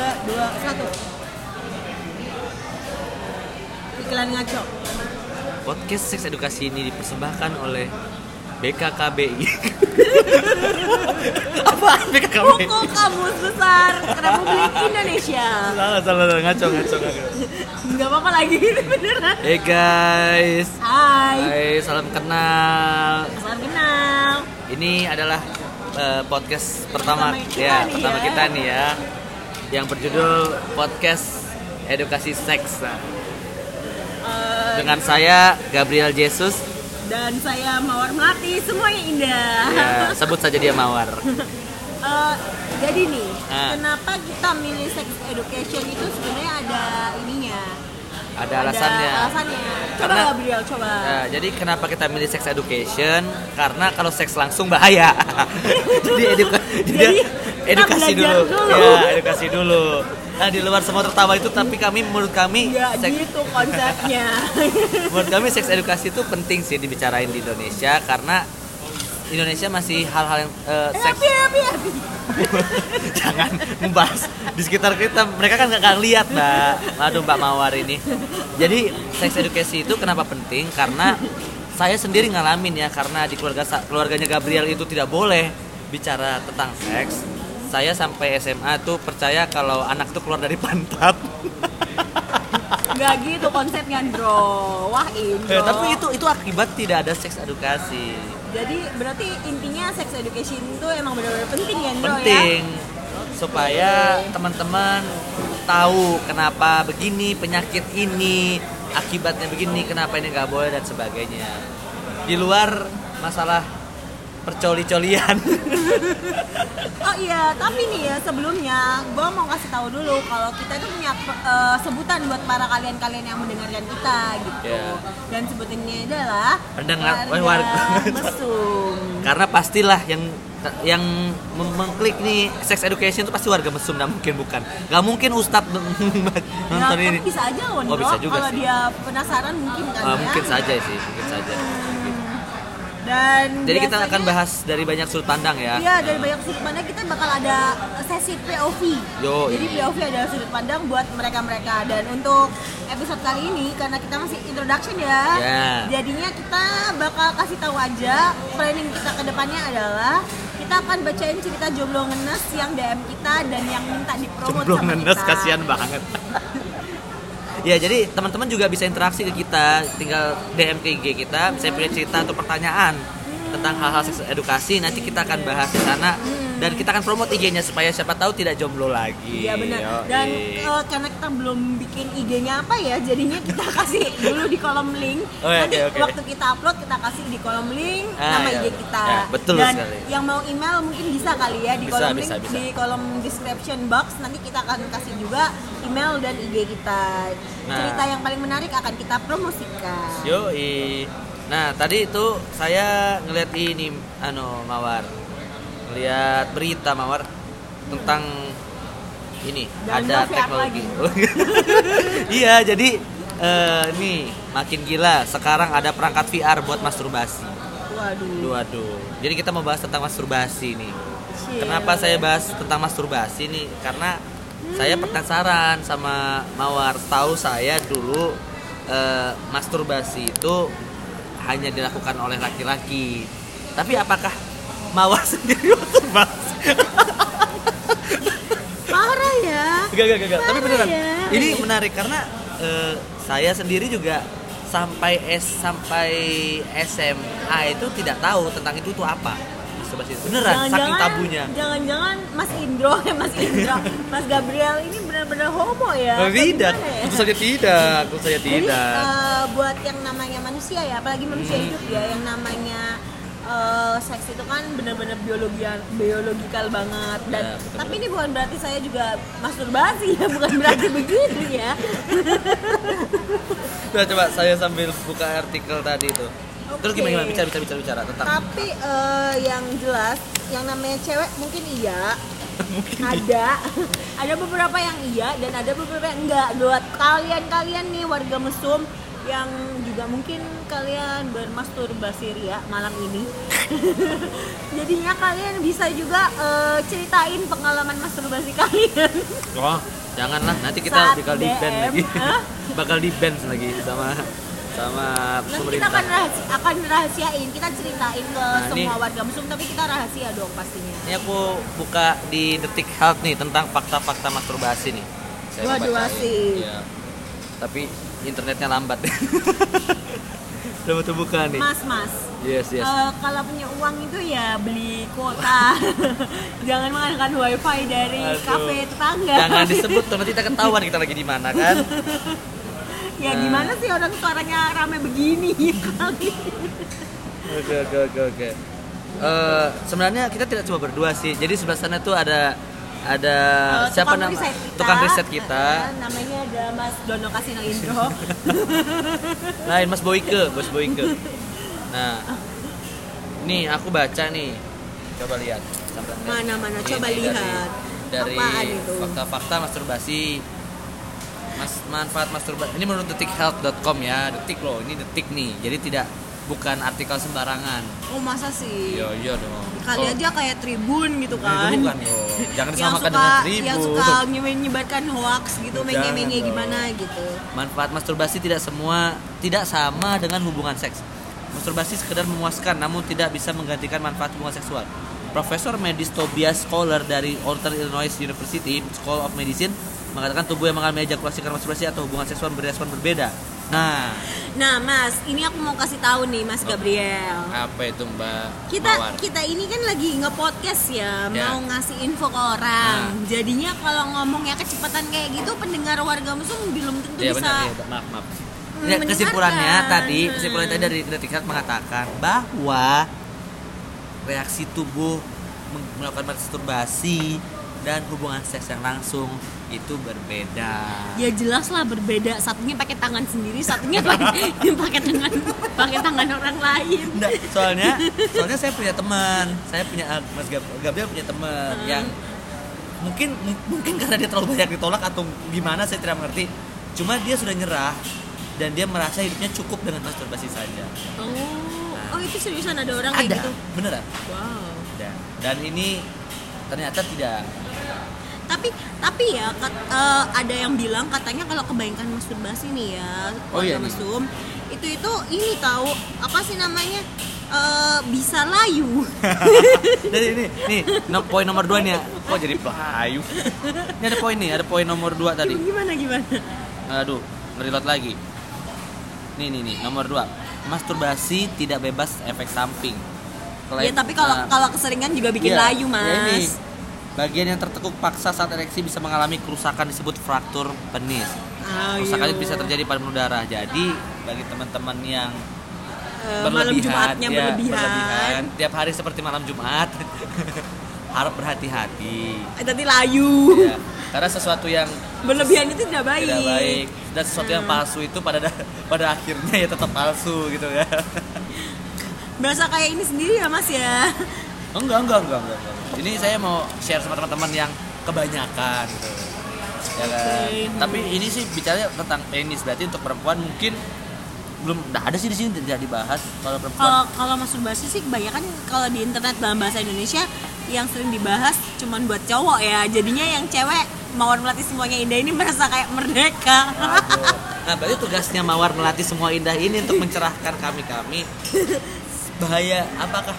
tiga dua satu iklan ngaco Podcast seks edukasi ini dipersembahkan oleh BKKBI. Apa BKKBI? buku kamus besar Republik Indonesia Salah, salah, salah. ngaco, ngaco, ngaco. nggak apa-apa lagi ini beneran Hey guys, Hai Hai, salam kenal. salam kenal Ini adalah eh, podcast pertama, Pertama kita ya, nih pertama ya. kita nih ya, yang berjudul podcast edukasi seks. Nah, Eh, dengan saya Gabriel Jesus, dan saya Mawar Melati semuanya indah ya, sebut saja dia Mawar. Eh, jadi nih Ah. kenapa kita milih sex education itu sebenarnya ada ininya Ada alasannya. ada alasannya coba Karena- Gabriel coba Ya, jadi kenapa kita milih sex education? Karena kalau seks langsung bahaya. jadi eduka- jadi edukasi dulu. dulu. Ya, edukasi dulu. Nah, di luar semua tertawa itu tapi kami menurut kami ya seks, gitu konsepnya menurut kami seks edukasi itu penting sih dibicarain di Indonesia karena Indonesia masih hal-hal yang eh, seks happy happy happy jangan membahas di sekitar kita mereka kan nggak lihat mbak aduh mbak mawar ini jadi sex education itu kenapa penting karena saya sendiri ngalamin ya karena di keluarga keluarganya Gabriel itu tidak boleh bicara tentang seks saya sampai SMA tuh percaya kalau anak tuh keluar dari pantat. Nggak gitu konsepnya bro wah Indro. Eh, tapi itu itu akibat tidak ada seks edukasi. Jadi berarti intinya sex education itu emang benar-benar penting ya Indro penting. Supaya teman-teman tahu kenapa begini penyakit ini akibatnya begini kenapa ini nggak boleh dan sebagainya. Di luar masalah percoli-colian Oh iya, tapi nih ya sebelumnya gue mau kasih tahu dulu kalau kita itu punya eh, sebutan buat para kalian-kalian yang mendengarkan kita gitu. Iya. Dan sebutannya adalah Pendengar- warga warga. mesum. karena pastilah yang yang mengklik nih sex education itu pasti warga mesum nggak mungkin bukan nggak mungkin ustadz Ya, nonton tapi ini bisa aja loh, Oh, bisa juga Kalau dia penasaran mungkin kan ya. mungkin saja sih mungkin saja Dan jadi kita akan bahas dari banyak sudut pandang ya Iya, dari banyak sudut pandang kita bakal ada sesi POV. Yo, Jadi iya. POV adalah sudut pandang buat mereka-mereka dan untuk episode kali ini karena kita masih introduction ya. Ya. Jadinya kita bakal kasih tahu aja planning kita ke depannya adalah kita akan bacain cerita jomblo ngenes yang DM kita dan yang minta dipromot Jomblo sama ngenes kita. kasihan banget. ya jadi teman-teman juga bisa interaksi ke kita, tinggal DM ke IG kita. Saya punya cerita atau pertanyaan tentang hal-hal edukasi. Nanti kita akan bahas di sana dan kita akan promote IG-nya supaya siapa tahu tidak jomblo lagi. Iya benar. Yoi. Dan eh, karena kita belum bikin IG-nya apa ya, jadinya kita kasih dulu di kolom link. Oh, iya, Nanti oke. waktu kita upload kita kasih di kolom link Ah, nama iya, IG iya. kita. Ya, betul Dan sekali. yang mau email mungkin bisa kali ya di Bisa, kolom bisa, link bisa. di kolom description box nanti kita akan kasih juga email dan IG kita. Nah. Cerita yang paling menarik akan kita promosikan. Yoi. Nah, tadi itu saya ngeliat ini anu Mawar. Ngeliat berita Mawar tentang ini Dan ada teknologi. iya, jadi eh, nih makin gila sekarang ada perangkat VR buat masturbasi. Waduh. Waduh. Jadi kita mau bahas tentang masturbasi nih. Chill. Kenapa saya bahas tentang masturbasi nih? Karena saya penasaran sama Mawar. Tahu saya dulu eh, masturbasi itu hanya dilakukan oleh laki-laki. Tapi apakah Mawar sendiri masturbasi? Parah ya. Gak, gak, gak, gak. Tapi beneran. ya. Ini menarik karena eh, saya sendiri juga sampai S sampai SMA itu tidak tahu tentang itu tuh apa. Beneran, saking tabunya. Jangan-jangan Mas Indro, eh, Mas Indro, Mas Gabriel ini benar-benar homo ya? Tidak, gimana ya? tentu saja tidak, tentu saja Jadi tidak. eh, buat yang namanya manusia ya, apalagi manusia Hmm. hidup ya, yang namanya eh, seks itu kan benar-benar biologi biologikal banget dan Ya, betul, tapi ini bukan berarti saya juga masturbasi ya, bukan berarti begitu ya. Coba coba saya sambil buka artikel tadi itu. Terus Oke. gimana, gimana bicara bicara bicara bicara tentang Tapi eh, yang jelas, yang namanya cewek mungkin iya, ada, ada beberapa yang iya dan ada beberapa yang enggak. Buat kalian-kalian nih warga mesum yang juga mungkin kalian bermasturbasi ria malam ini jadinya kalian bisa juga eh, ceritain pengalaman masturbasi kalian Oh, janganlah nanti kita Saat bakal di ban DM, lagi. bakal di ban lagi sama sama Nanti kita akan rahasi- akan rahasiain kita ceritain ke Nah, semua ini- warga musuh tapi kita rahasia dong pastinya Ini aku buka di Detik Health nih tentang fakta-fakta masturbasi nih. Saya Waduh, bacain. asik. Iya. Tapi internetnya lambat. Udah mau buka nih. mas mas Yes, yes. Eh, kalau punya uang itu ya beli kuota jangan menggunakan wifi dari Aduh. kafe tetangga Jangan disebut tuh nanti kita ketahuan kita lagi di mana kan. ya Nah. gimana sih orang suaranya rame begini kali Oke oke oke oke. Eh, sebenarnya kita tidak cuma berdua sih. Jadi sebelah sana tuh ada ada Eh, siapa tukang nama riset kita, tukang riset kita. eh, namanya ada Mas Dono Kasino Indro Lain Mas Boyke, Bos Boyke. Nah, nih aku baca nih. Coba lihat. Sampai Mana, mana? Ini Coba dari- lihat. Dari itu? fakta-fakta masturbasi. Mas manfaat masturbasi. Ini menurut detikhealth.com ya. Detik loh, ini detik nih. Jadi tidak bukan artikel sembarangan. oh masa sih Iya, iya dong. kali Oh, aja kayak Tribun gitu ini kan bukan dong. Jangan disamakan suka dengan tribun. yang suka nyebar nyebarkan hoax gitu menye-menye gimana gitu Manfaat masturbasi tidak semua tidak sama dengan hubungan seks. Masturbasi sekedar memuaskan namun tidak bisa menggantikan manfaat hubungan seksual. Profesor medis Tobias Scholar dari Northern Illinois University School of Medicine mengatakan tubuh yang mengalami ejakulasi karena masturbasi atau hubungan seksual berespon berbeda. Nah, nah mas ini aku mau kasih tahu nih mas Gabriel apa itu Mbak kita Mawar? kita ini kan lagi nge-podcast ya, Ya. mau ngasih info ke orang. Nah. Jadinya kalau ngomongnya kecepatan kayak gitu pendengar warga musuh belum tentu Ya bisa benar ya, maaf maaf. Hmm, Ya, kesimpulannya tadi, kesimpulannya tadi dari Detik Health mengatakan bahwa reaksi tubuh melakukan masturbasi dan hubungan seks yang langsung itu berbeda. Ya jelas lah berbeda. Satunya pakai tangan sendiri, satunya pakai pakai tangan pakai tangan orang lain. Nggak, soalnya soalnya saya punya teman, saya punya ah, Mas Gab- Gabriel punya teman Hmm. yang mungkin mungkin karena dia terlalu banyak ditolak atau gimana saya tidak mengerti. Cuma dia sudah nyerah dan dia merasa hidupnya cukup dengan masturbasi saja. Oh, oh itu seriusan ada orang kayak Ada, gitu. beneran. Wow. Ada. Dan ini ternyata tidak Tapi tapi ya kat- eh, ada yang bilang katanya kalau kebanyakan masturbasi nih ya, Oh, iya mesum itu itu ini tahu apa sih namanya Eh, bisa layu. Jadi ini nih no, poin nomor dua nih ya. Kok jadi bahayu? Ini ada poin nih, ada poin nomor dua tadi. gimana gimana? Aduh, ngerilot lagi. Nih nih nih, nomor dua. Masturbasi tidak bebas efek samping. Ya tapi kalau Nah, kalau keseringan juga bikin iya, layu ya ini. Bagian yang tertekuk paksa saat ereksi bisa mengalami kerusakan disebut fraktur penis. Ayo. Kerusakan itu bisa terjadi pada pembuluh darah. Jadi bagi teman-teman yang Eh, malam Jumatnya ya, berlebihan. tiap hari seperti malam Jumat harap berhati-hati Eh, tadi layu. ya karena sesuatu yang Berlebihan itu tidak baik. tidak baik dan sesuatu yang palsu itu pada da- pada akhirnya ya tetap palsu gitu ya Berasa kayak ini sendiri ya mas ya. enggak enggak enggak enggak, enggak. ini saya mau share sama teman-teman yang kebanyakan gitu ya kan? Tapi ini sih bicara tentang penis berarti untuk perempuan mungkin belum nggak ada sih di sini tidak dibahas kalau perempuan Kalau kalau masturbasi sih kebanyakan kalau di internet dalam bahasa Indonesia yang sering dibahas cuman buat cowok ya. Jadinya yang cewek mawar melati semuanya indah ini merasa kayak merdeka. Aduh. Nah, berarti tugasnya Mawar melatih semua indah ini untuk mencerahkan kami-kami. Bahaya apakah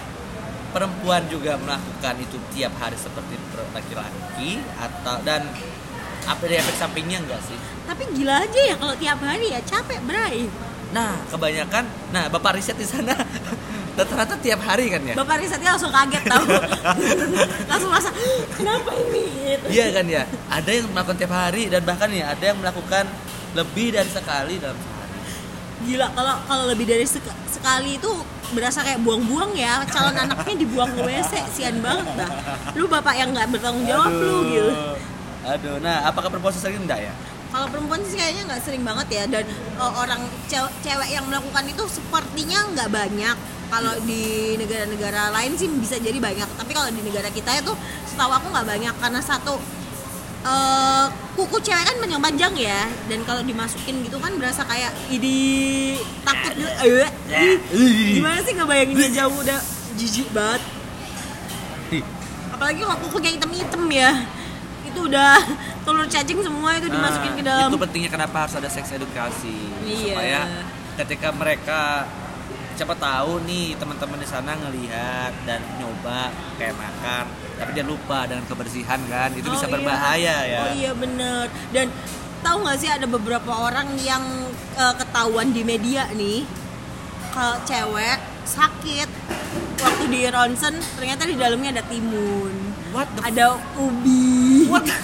perempuan juga melakukan itu tiap hari seperti per- laki-laki atau dan apa ada efek sampingnya enggak sih? Tapi gila aja ya kalau tiap hari ya capek bray. Nah, kebanyakan nah Bapak riset di sana rata-rata tiap hari kan ya? Bapak risetnya langsung kaget tahu. langsung merasa kenapa ini? Gitu. Iya kan ya? Ada yang melakukan tiap hari dan bahkan ya ada yang melakukan lebih dari sekali dalam. Gila kalau kalau lebih dari sek- sekali itu berasa kayak buang-buang ya. Calon anaknya dibuang ke WC sian banget dah. Lu bapak yang nggak bertanggung jawab lu gitu. Aduh, nah apakah perempuan sering enggak ya? kalau perempuan sih kayaknya nggak sering banget ya dan uh, orang cewek, cewek yang melakukan itu sepertinya nggak banyak. Kalau di negara-negara lain sih bisa jadi banyak tapi kalau di negara kita itu setahu aku nggak banyak karena satu uh, kuku cewek kan panjang-panjang ya. Dan kalau dimasukin gitu kan berasa kayak ini takut gitu eh, gimana sih ngebayanginnya jauh udah jijik banget. Apalagi kalau kukunya hitam-hitam ya. Itu udah telur cacing semua itu dimasukin ke dalam. Nah, itu pentingnya kenapa harus ada seks edukasi? Iya. supaya ketika mereka siapa tahu nih teman-teman di sana ngelihat dan nyoba kayak makan tapi dia lupa dengan kebersihan kan itu Oh bisa iya. berbahaya ya Oh iya bener Dan tahu nggak sih ada beberapa orang yang eh, ketahuan di media nih Kalau cewek sakit Waktu di ronsen ternyata di dalamnya ada timun What the Ada ubi What?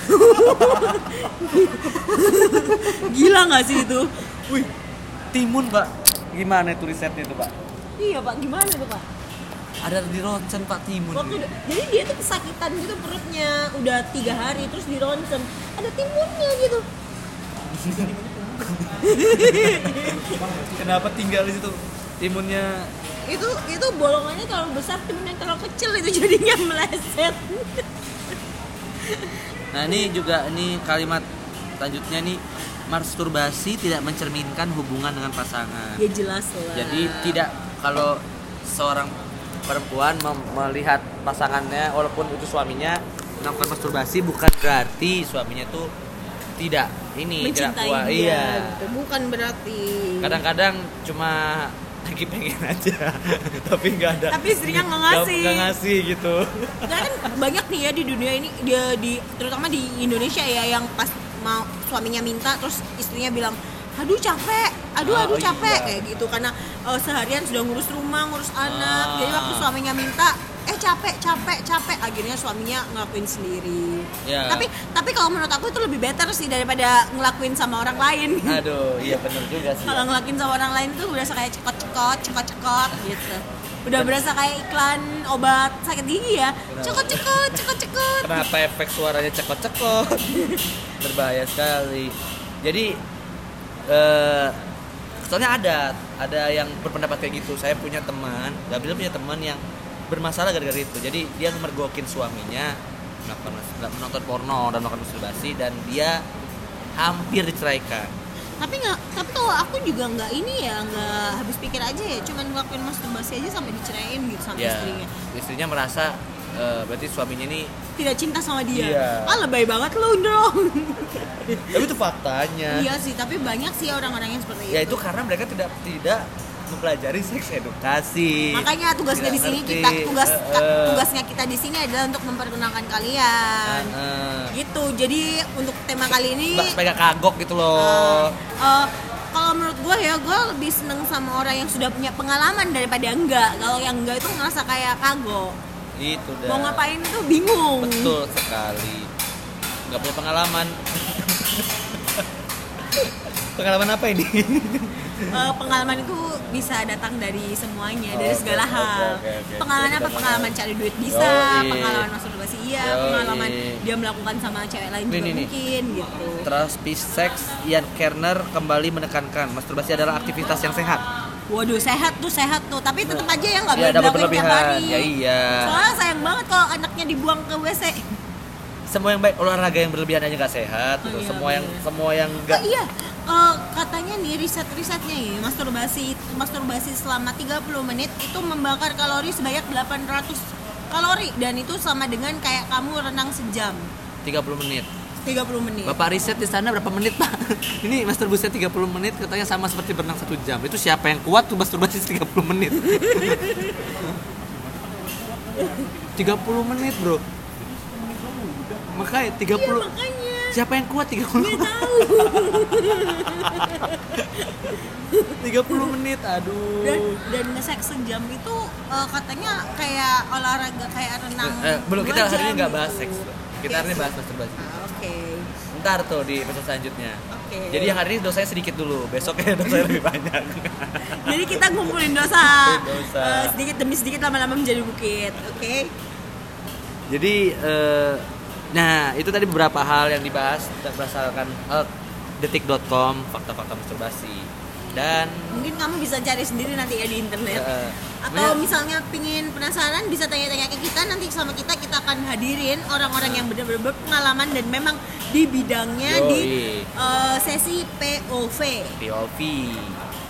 Gila nggak sih itu? Wih, timun pak gimana itu risetnya itu pak? Iya pak. Gimana tuh pak? ada di ronsen pak timun. Waktu jadi dia tuh kesakitan gitu perutnya. Udah tiga hari terus di ronsen. Ada timunnya gitu. Kenapa tinggal di situ? Timunnya itu itu bolongannya terlalu besar timunnya terlalu kecil itu jadinya meleset. Nah ini juga ini kalimat selanjutnya nih masturbasi tidak mencerminkan hubungan dengan pasangan. ya jelas lah Jadi tidak kalau seorang perempuan melihat pasangannya walaupun itu suaminya melakukan masturbasi bukan berarti suaminya tuh tidak ini tidak puas. Iya. gitu. bukan berarti Kadang-kadang cuma lagi pengen aja tapi nggak ada Tapi istrinya nggak ngasih. nggak ngasih gitu kan banyak nih ya di dunia ini dia di terutama di Indonesia ya yang pas mau suaminya minta terus istrinya bilang aduh capek aduh Ah, aduh oh capek iya. kayak gitu karena eh, seharian sudah ngurus rumah ngurus anak Ah. jadi waktu suaminya minta eh capek capek capek akhirnya suaminya ngelakuin sendiri Ya. tapi tapi kalau menurut aku itu lebih better sih daripada ngelakuin sama orang lain aduh iya bener juga sih kalau ngelakuin sama orang lain tuh berasa kayak cekot-cekot, cekot-cekot gitu. Udah berasa kayak iklan obat sakit gigi ya. Cekot-cekot, cekot-cekot. Kenapa efek suaranya cekot-cekot? Berbahaya sekali. Jadi eh soalnya ada ada yang berpendapat kayak gitu. Saya punya teman, Gabriel punya teman yang bermasalah gara-gara itu. Jadi dia memergokin suaminya melakukan menonton porno dan melakukan masturbasi dan dia hampir diceraikan. Tapi nggak, tapi kalau aku juga nggak ini ya, nggak habis pikir aja ya, cuman ngelakuin masturbasi aja sampai diceraiin gitu sama Ya, istrinya. istrinya merasa eh, berarti suaminya ini Tidak cinta sama dia. Iya. Ah lebay banget lu dong. tapi itu faktanya. iya sih, tapi banyak sih orang-orang yang seperti Ya itu. itu karena mereka tidak tidak mempelajari seks edukasi. Makanya tugasnya di sini kita tugas Eh, eh. tugasnya kita di sini adalah untuk memperkenalkan kalian. Eh, eh. Gitu. Jadi untuk tema kali ini supaya kagok gitu loh. Eh, kalau menurut gue ya gue lebih seneng sama orang yang sudah punya pengalaman daripada enggak kalau yang enggak itu ngerasa kayak kagok itu dah. mau ngapain itu bingung Betul sekali. Gak punya pengalaman. pengalaman apa ini? Eh, pengalaman itu bisa datang dari semuanya dari Oke, segala oke, hal oke, oke. pengalaman Kita apa pengalaman cari duit bisa Yoi. pengalaman masturbasi iya Yoi. pengalaman dia melakukan sama cewek lain Nih, juga nih. mungkin gitu Trust Sex Ian Kerner kembali menekankan masturbasi adalah aktivitas yang sehat. waduh sehat tuh sehat tuh tapi tetap aja ya nggak Ya boleh dilakuin tiap hari Ya iya. soalnya sayang banget kalau anaknya dibuang ke WC Semua yang baik olahraga yang berlebihan aja gak sehat. Oh, gitu. iya, semua yang bener. semua yang Oh, enggak iya, eh, katanya nih riset-risetnya ya, masturbasi masturbasi selama 30 menit itu membakar kalori sebanyak 800 kalori dan itu sama dengan kayak kamu renang sejam 30 menit. 30 menit. Bapak riset di sana berapa menit pak? Ini masturbasi 30 menit katanya sama seperti berenang satu jam. Itu siapa yang kuat tuh masturbasi 30 menit? 30 menit bro. Makanya 30 Iya makanya. Siapa yang kuat 30 Nggak tahu. 30 menit aduh. Dan dan nge-sex sejam itu eh, katanya kayak olahraga kayak renang. Eh, belum dua kita hari ini nggak bahas seks. Kita hari ini bahas masturbasi. Ah, Oke. Ntar tuh di episode selanjutnya. Oke. Jadi yang hari ini dosanya sedikit dulu, besoknya dosanya lebih banyak. Jadi kita ngumpulin dosa. Dosa. Eh, sedikit demi sedikit lama-lama menjadi bukit. Oke. Jadi eh, nah itu tadi beberapa hal yang dibahas berdasarkan eh, detik.com fakta-fakta masturbasi. dan mungkin kamu bisa cari sendiri nanti ya di internet. Eh, atau misalnya pingin penasaran bisa tanya-tanya ke kita. Nanti sama kita kita akan hadirin orang-orang yang benar-benar berpengalaman dan memang di bidangnya di Yoi. eh, sesi POV POV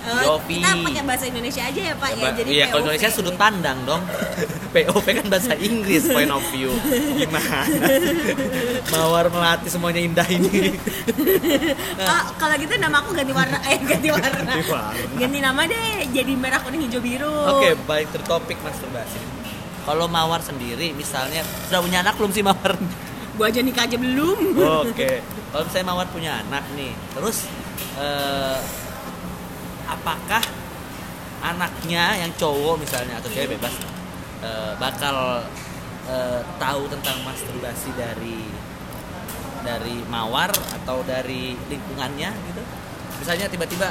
Eh, POV kita pakai bahasa Indonesia aja ya Pak ya, jadi iya kalau POV. Indonesia sudut pandang dong POV kan bahasa Inggris point of view gimana mawar melati semuanya indah ini Ah, kalau gitu nama aku ganti warna eh ganti warna Ganti warna. ganti nama deh jadi merah kuning hijau biru Oke, baik to topik masturbasi. Kalau Mawar sendiri misalnya sudah punya anak belum sih Mawar? gua aja nikah aja belum Oke. Kalau misalnya Mawar punya anak nih, terus eh, apakah anaknya yang cowok misalnya atau cewek bebas eh, bakal eh, tahu tentang masturbasi dari dari Mawar atau dari lingkungannya gitu? Misalnya tiba-tiba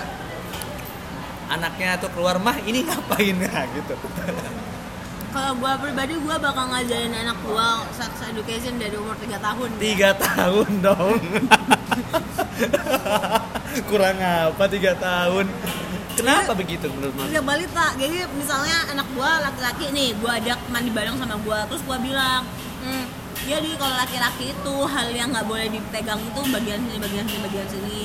anaknya tuh keluar mah ini ngapain ya gitu. kalau gua pribadi gua bakal ngajarin anak gua sex education dari umur 3 tahun tiga tahun dong kurang apa tiga tahun kenapa begitu menurut mas Udah balita, jadi misalnya anak gua laki-laki nih, gua ajak mandi bareng sama gua, terus gua bilang, hmm, jadi kalau laki-laki itu hal yang nggak boleh dipegang itu bagian sini, bagian sini, bagian sini.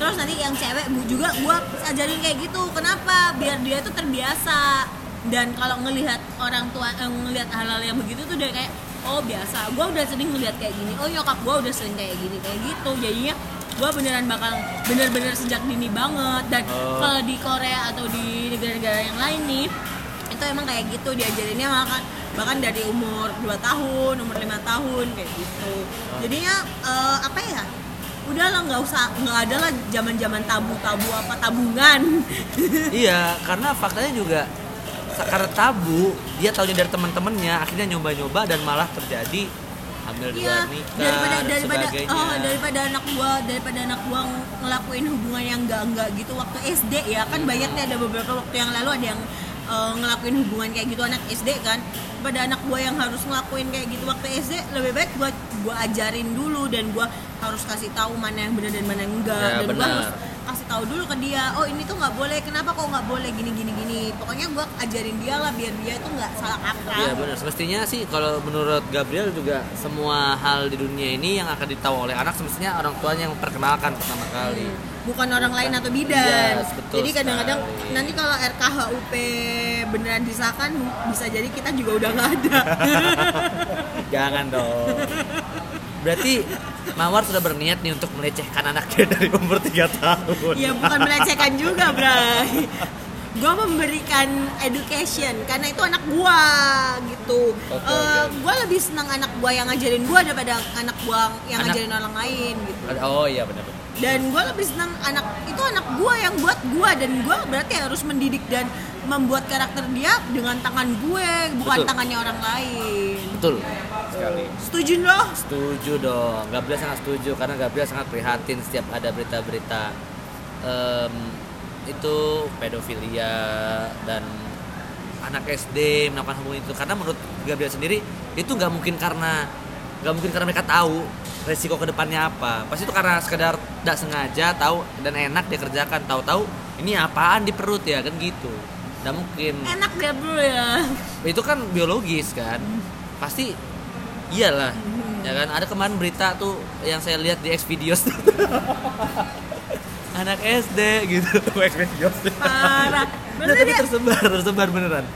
Terus nanti yang cewek bu juga gua ajarin kayak gitu, kenapa? Biar dia tuh terbiasa. Dan kalau ngelihat orang tua, eh, ngelihat hal-hal yang begitu tuh udah kayak, oh biasa. Gua udah sering ngelihat kayak gini, oh nyokap gua udah sering kayak gini, kayak gitu. Jadinya gua beneran bakal bener-bener sejak dini banget. Dan Oh. kalau di Korea atau di negara-negara yang lain nih itu emang kayak gitu diajarinnya. Bahkan bahkan dari umur 2 tahun umur lima tahun kayak gitu. Jadinya eh, apa ya? Udah lah nggak usah nggak ada lah zaman zaman tabu tabu apa tabungan. Iya karena faktanya juga karena tabu dia tahunya dari teman-temannya akhirnya nyoba-nyoba dan malah terjadi hamil di Iya, luar nikah daripada daripada sebagainya. oh, daripada anak gua daripada anak gua ng- ngelakuin hubungan yang enggak enggak gitu. Waktu SD ya kan banyak nih ada beberapa waktu yang lalu ada yang eh, ngelakuin hubungan kayak gitu anak SD kan. Pada anak gua yang harus ngelakuin kayak gitu waktu SD lebih baik gua gua ajarin dulu dan gua harus kasih tahu mana yang benar dan mana yang enggak. Ya, dan gua harus kasih tahu dulu ke dia oh ini tuh nggak boleh kenapa kok nggak boleh gini gini gini pokoknya gua ajarin dia lah biar dia itu nggak salah kaprah Iya benar. Semestinya sih kalau menurut Gabriel juga semua hal di dunia ini yang akan ditahu oleh anak semestinya orang tuanya yang memperkenalkan pertama kali. bukan orang lain atau bidan. Yes, betul jadi kadang-kadang nanti kalau RKHUP beneran disahkan bisa jadi kita juga udah nggak ada. Jangan dong. Berarti Mawar sudah berniat nih untuk melecehkan anaknya dari umur 3 tahun. ya bukan melecehkan juga, Bray. Gua memberikan education karena itu anak gua gitu. Oke, Eh, oke. gua lebih senang anak gua yang ngajarin gua daripada anak gua yang Anak- ngajarin orang lain gitu. Oh iya benar-benar. dan gue lebih senang anak itu anak gue yang buat gue dan gue berarti harus mendidik dan membuat karakter dia dengan tangan gue bukan Betul. tangannya orang lain Betul. Sekali. setuju loh Setuju dong. Gabriel sangat setuju karena Gabriel sangat prihatin setiap ada berita-berita em, itu pedofilia dan anak SD melakukan hubungan itu. Karena menurut Gabriel sendiri itu nggak mungkin karena nggak mungkin karena mereka tahu resiko ke depannya apa. Pasti itu karena sekedar tidak sengaja tahu dan enak dia kerjakan. Tahu-tahu ini apaan di perut ya kan gitu. Nggak mungkin. Enak bro ya itu kan biologis kan pasti iyalah ya kan? Ada kemarin berita tuh yang saya lihat di X videos. Anak SD gitu. X videos. Parah. Tapi tersebar tersebar beneran.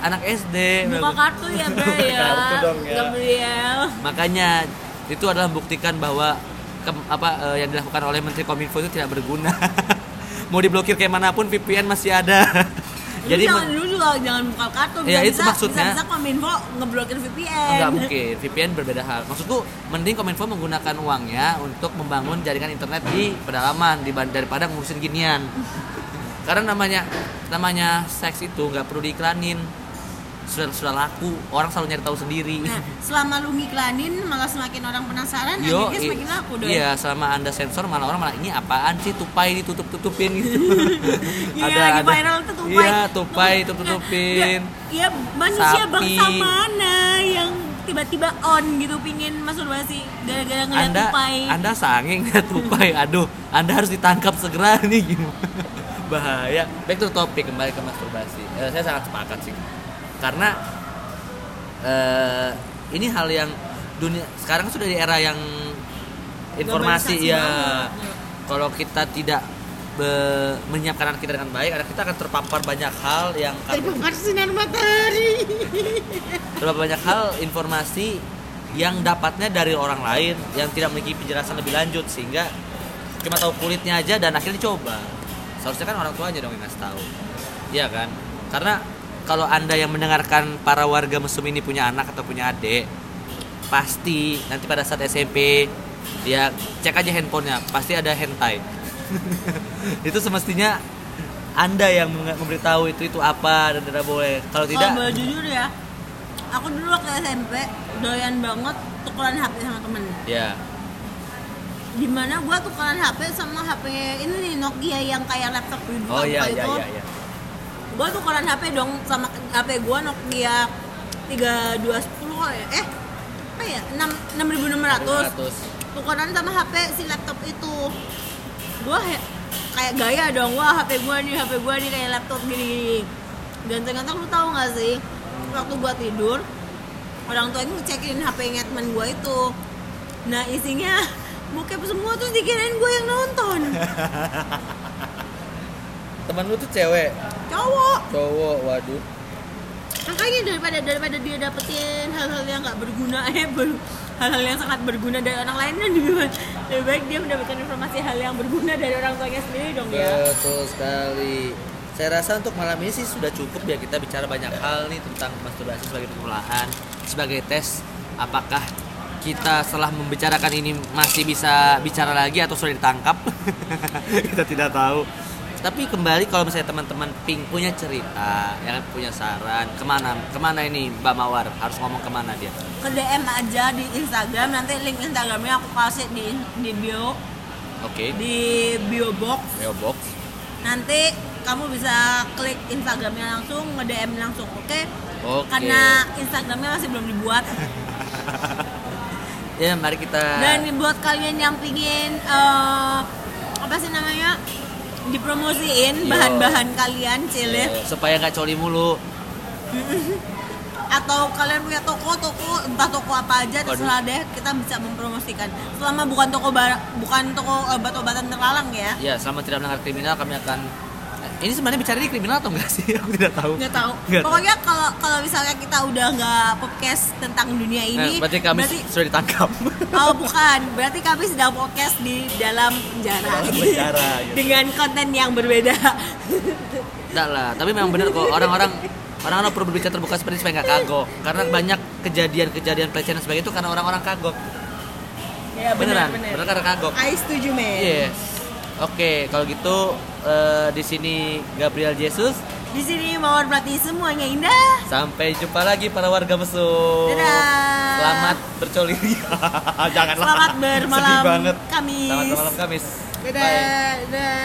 Anak SD buka kartu ya bro ya. Kartu dong ya. Gabriel. Makanya itu adalah membuktikan bahwa ke- apa eh, yang dilakukan oleh Menteri Kominfo itu tidak berguna. Mau diblokir kayak mana pun VPN masih ada. Jadi jangan juga jangan buka kartu Ya, bisa itu maksudnya. bisa, bisa kominfo ngeblokir VPN Enggak mungkin, VPN berbeda hal. Maksudku, mending Kominfo menggunakan uangnya untuk membangun jaringan internet di pedalaman daripada ngurusin ginian. Karena namanya namanya seks itu nggak perlu diiklanin. Sudah sudah laku, orang selalu nyari tahu sendiri. Nah, selama lu ngiklanin malah semakin orang penasaran Yo, akhirnya semakin laku dong. iya, selama anda sensor malah orang malah ini apaan sih tupai ditutup tutupin gitu. Iya, lagi viral tuh tupai. Iya, tupai tutup tutupin. Iya, manusia Sapi. bangsa mana yang tiba-tiba on gitu pingin masturbasi gara-gara ngeliat Anda tupai. Anda sanging lihat tupai. Aduh, Anda harus ditangkap segera nih gimana? bahaya back to topik kembali ke masturbasi Eh, saya sangat sepakat sih karena eh, ini hal yang dunia sekarang sudah di era yang informasi ya banget. kalau kita tidak be- menyiapkan anak kita dengan baik anak kita akan terpapar banyak hal yang Terbakar sinar matahari. terpapar banyak hal informasi yang dapatnya dari orang lain yang tidak memiliki penjelasan lebih lanjut sehingga cuma tahu kulitnya aja dan akhirnya dicoba seharusnya kan orang tuanya dong yang ngasih tahu iya kan karena kalau anda yang mendengarkan para warga mesum ini punya anak atau punya adik pasti nanti pada saat SMP dia cek aja handphonenya pasti ada hentai itu semestinya anda yang memberitahu itu itu apa dan tidak boleh kalau Kalau tidak boleh jujur ya, aku dulu waktu SMP doyan banget tukeran HP sama temen. ya Di mana gua tukeran HP sama HP ini nih Nokia yang kayak laptop dulu oh iya iya itu. iya iya Gua tukeran HP dong sama HP gua Nokia 3210 kok ya. Eh, apa ya? 6 6600. 100 tukeran sama HP si laptop itu gua he- kayak gaya dong wah HP gua nih HP gua nih kayak laptop gini dan ternyata lu tahu nggak sih waktu gua tidur orang tua ngecekin HP nya teman gua itu nah isinya bokep semua tuh dikirain gua yang nonton teman lu tuh cewek cowok. Cowok waduh. Makanya daripada daripada dia dapetin hal-hal yang nggak berguna eh ber- hal-hal yang sangat berguna dari orang lain kan lebih, ba- lebih baik dia mendapatkan informasi hal yang berguna dari orang tuanya sendiri dong ya. Betul sekali. Saya rasa untuk malam ini sih sudah cukup ya kita bicara banyak hal nih tentang masturbasi sebagai permulaan sebagai tes apakah kita setelah membicarakan ini masih bisa bicara lagi atau sudah ditangkap. Kita tidak tahu tapi kembali kalau misalnya teman-teman pink punya cerita yang punya saran ke mana ke mana ini Mbak Mawar? Harus ngomong ke mana dia? Ke DM aja di Instagram nanti link Instagramnya aku kasih di di bio. Oke. Di bio box. Mailbox nanti kamu bisa klik Instagramnya langsung nge DM langsung oke? Oke. Karena Instagramnya masih belum dibuat. Ya mari kita dan buat kalian yang pingin eh, apa sih namanya dipromosiin Yo. bahan-bahan kalian cilik Eh, supaya nggak coli mulu atau kalian punya toko toko entah toko apa aja Waduh. terserah deh kita bisa mempromosikan selama bukan toko bar- bukan toko obat-obatan terlarang ya Ya, selama tidak melanggar kriminal kami akan ini sebenarnya bicara ini kriminal atau enggak sih? Aku tidak tahu. nggak tahu Nggak pokoknya kalau kalau misalnya kita udah nggak podcast tentang dunia Nah, ini berarti kami sudah ditangkap. oh bukan berarti kami sedang podcast di dalam penjara, Dalam penjara, gitu. dengan konten yang berbeda Enggak lah, tapi memang benar kok orang-orang orang-orang perlu berbicara terbuka seperti ini supaya nggak kagok. Karena banyak kejadian-kejadian pelecehan dan sebagainya itu karena orang-orang kagok. ya Beneran, bener karena kagok. I setuju men Yes. Oke, kalau gitu eh, di sini Gabriel Jesus. di sini mawar berarti semuanya indah Sampai jumpa lagi para warga mesum. Dadah. Selamat bercoli. Janganlah. selamat Sedih bermalam banget. Kamis Selamat bermalam Kamis. dadah Bye. dadah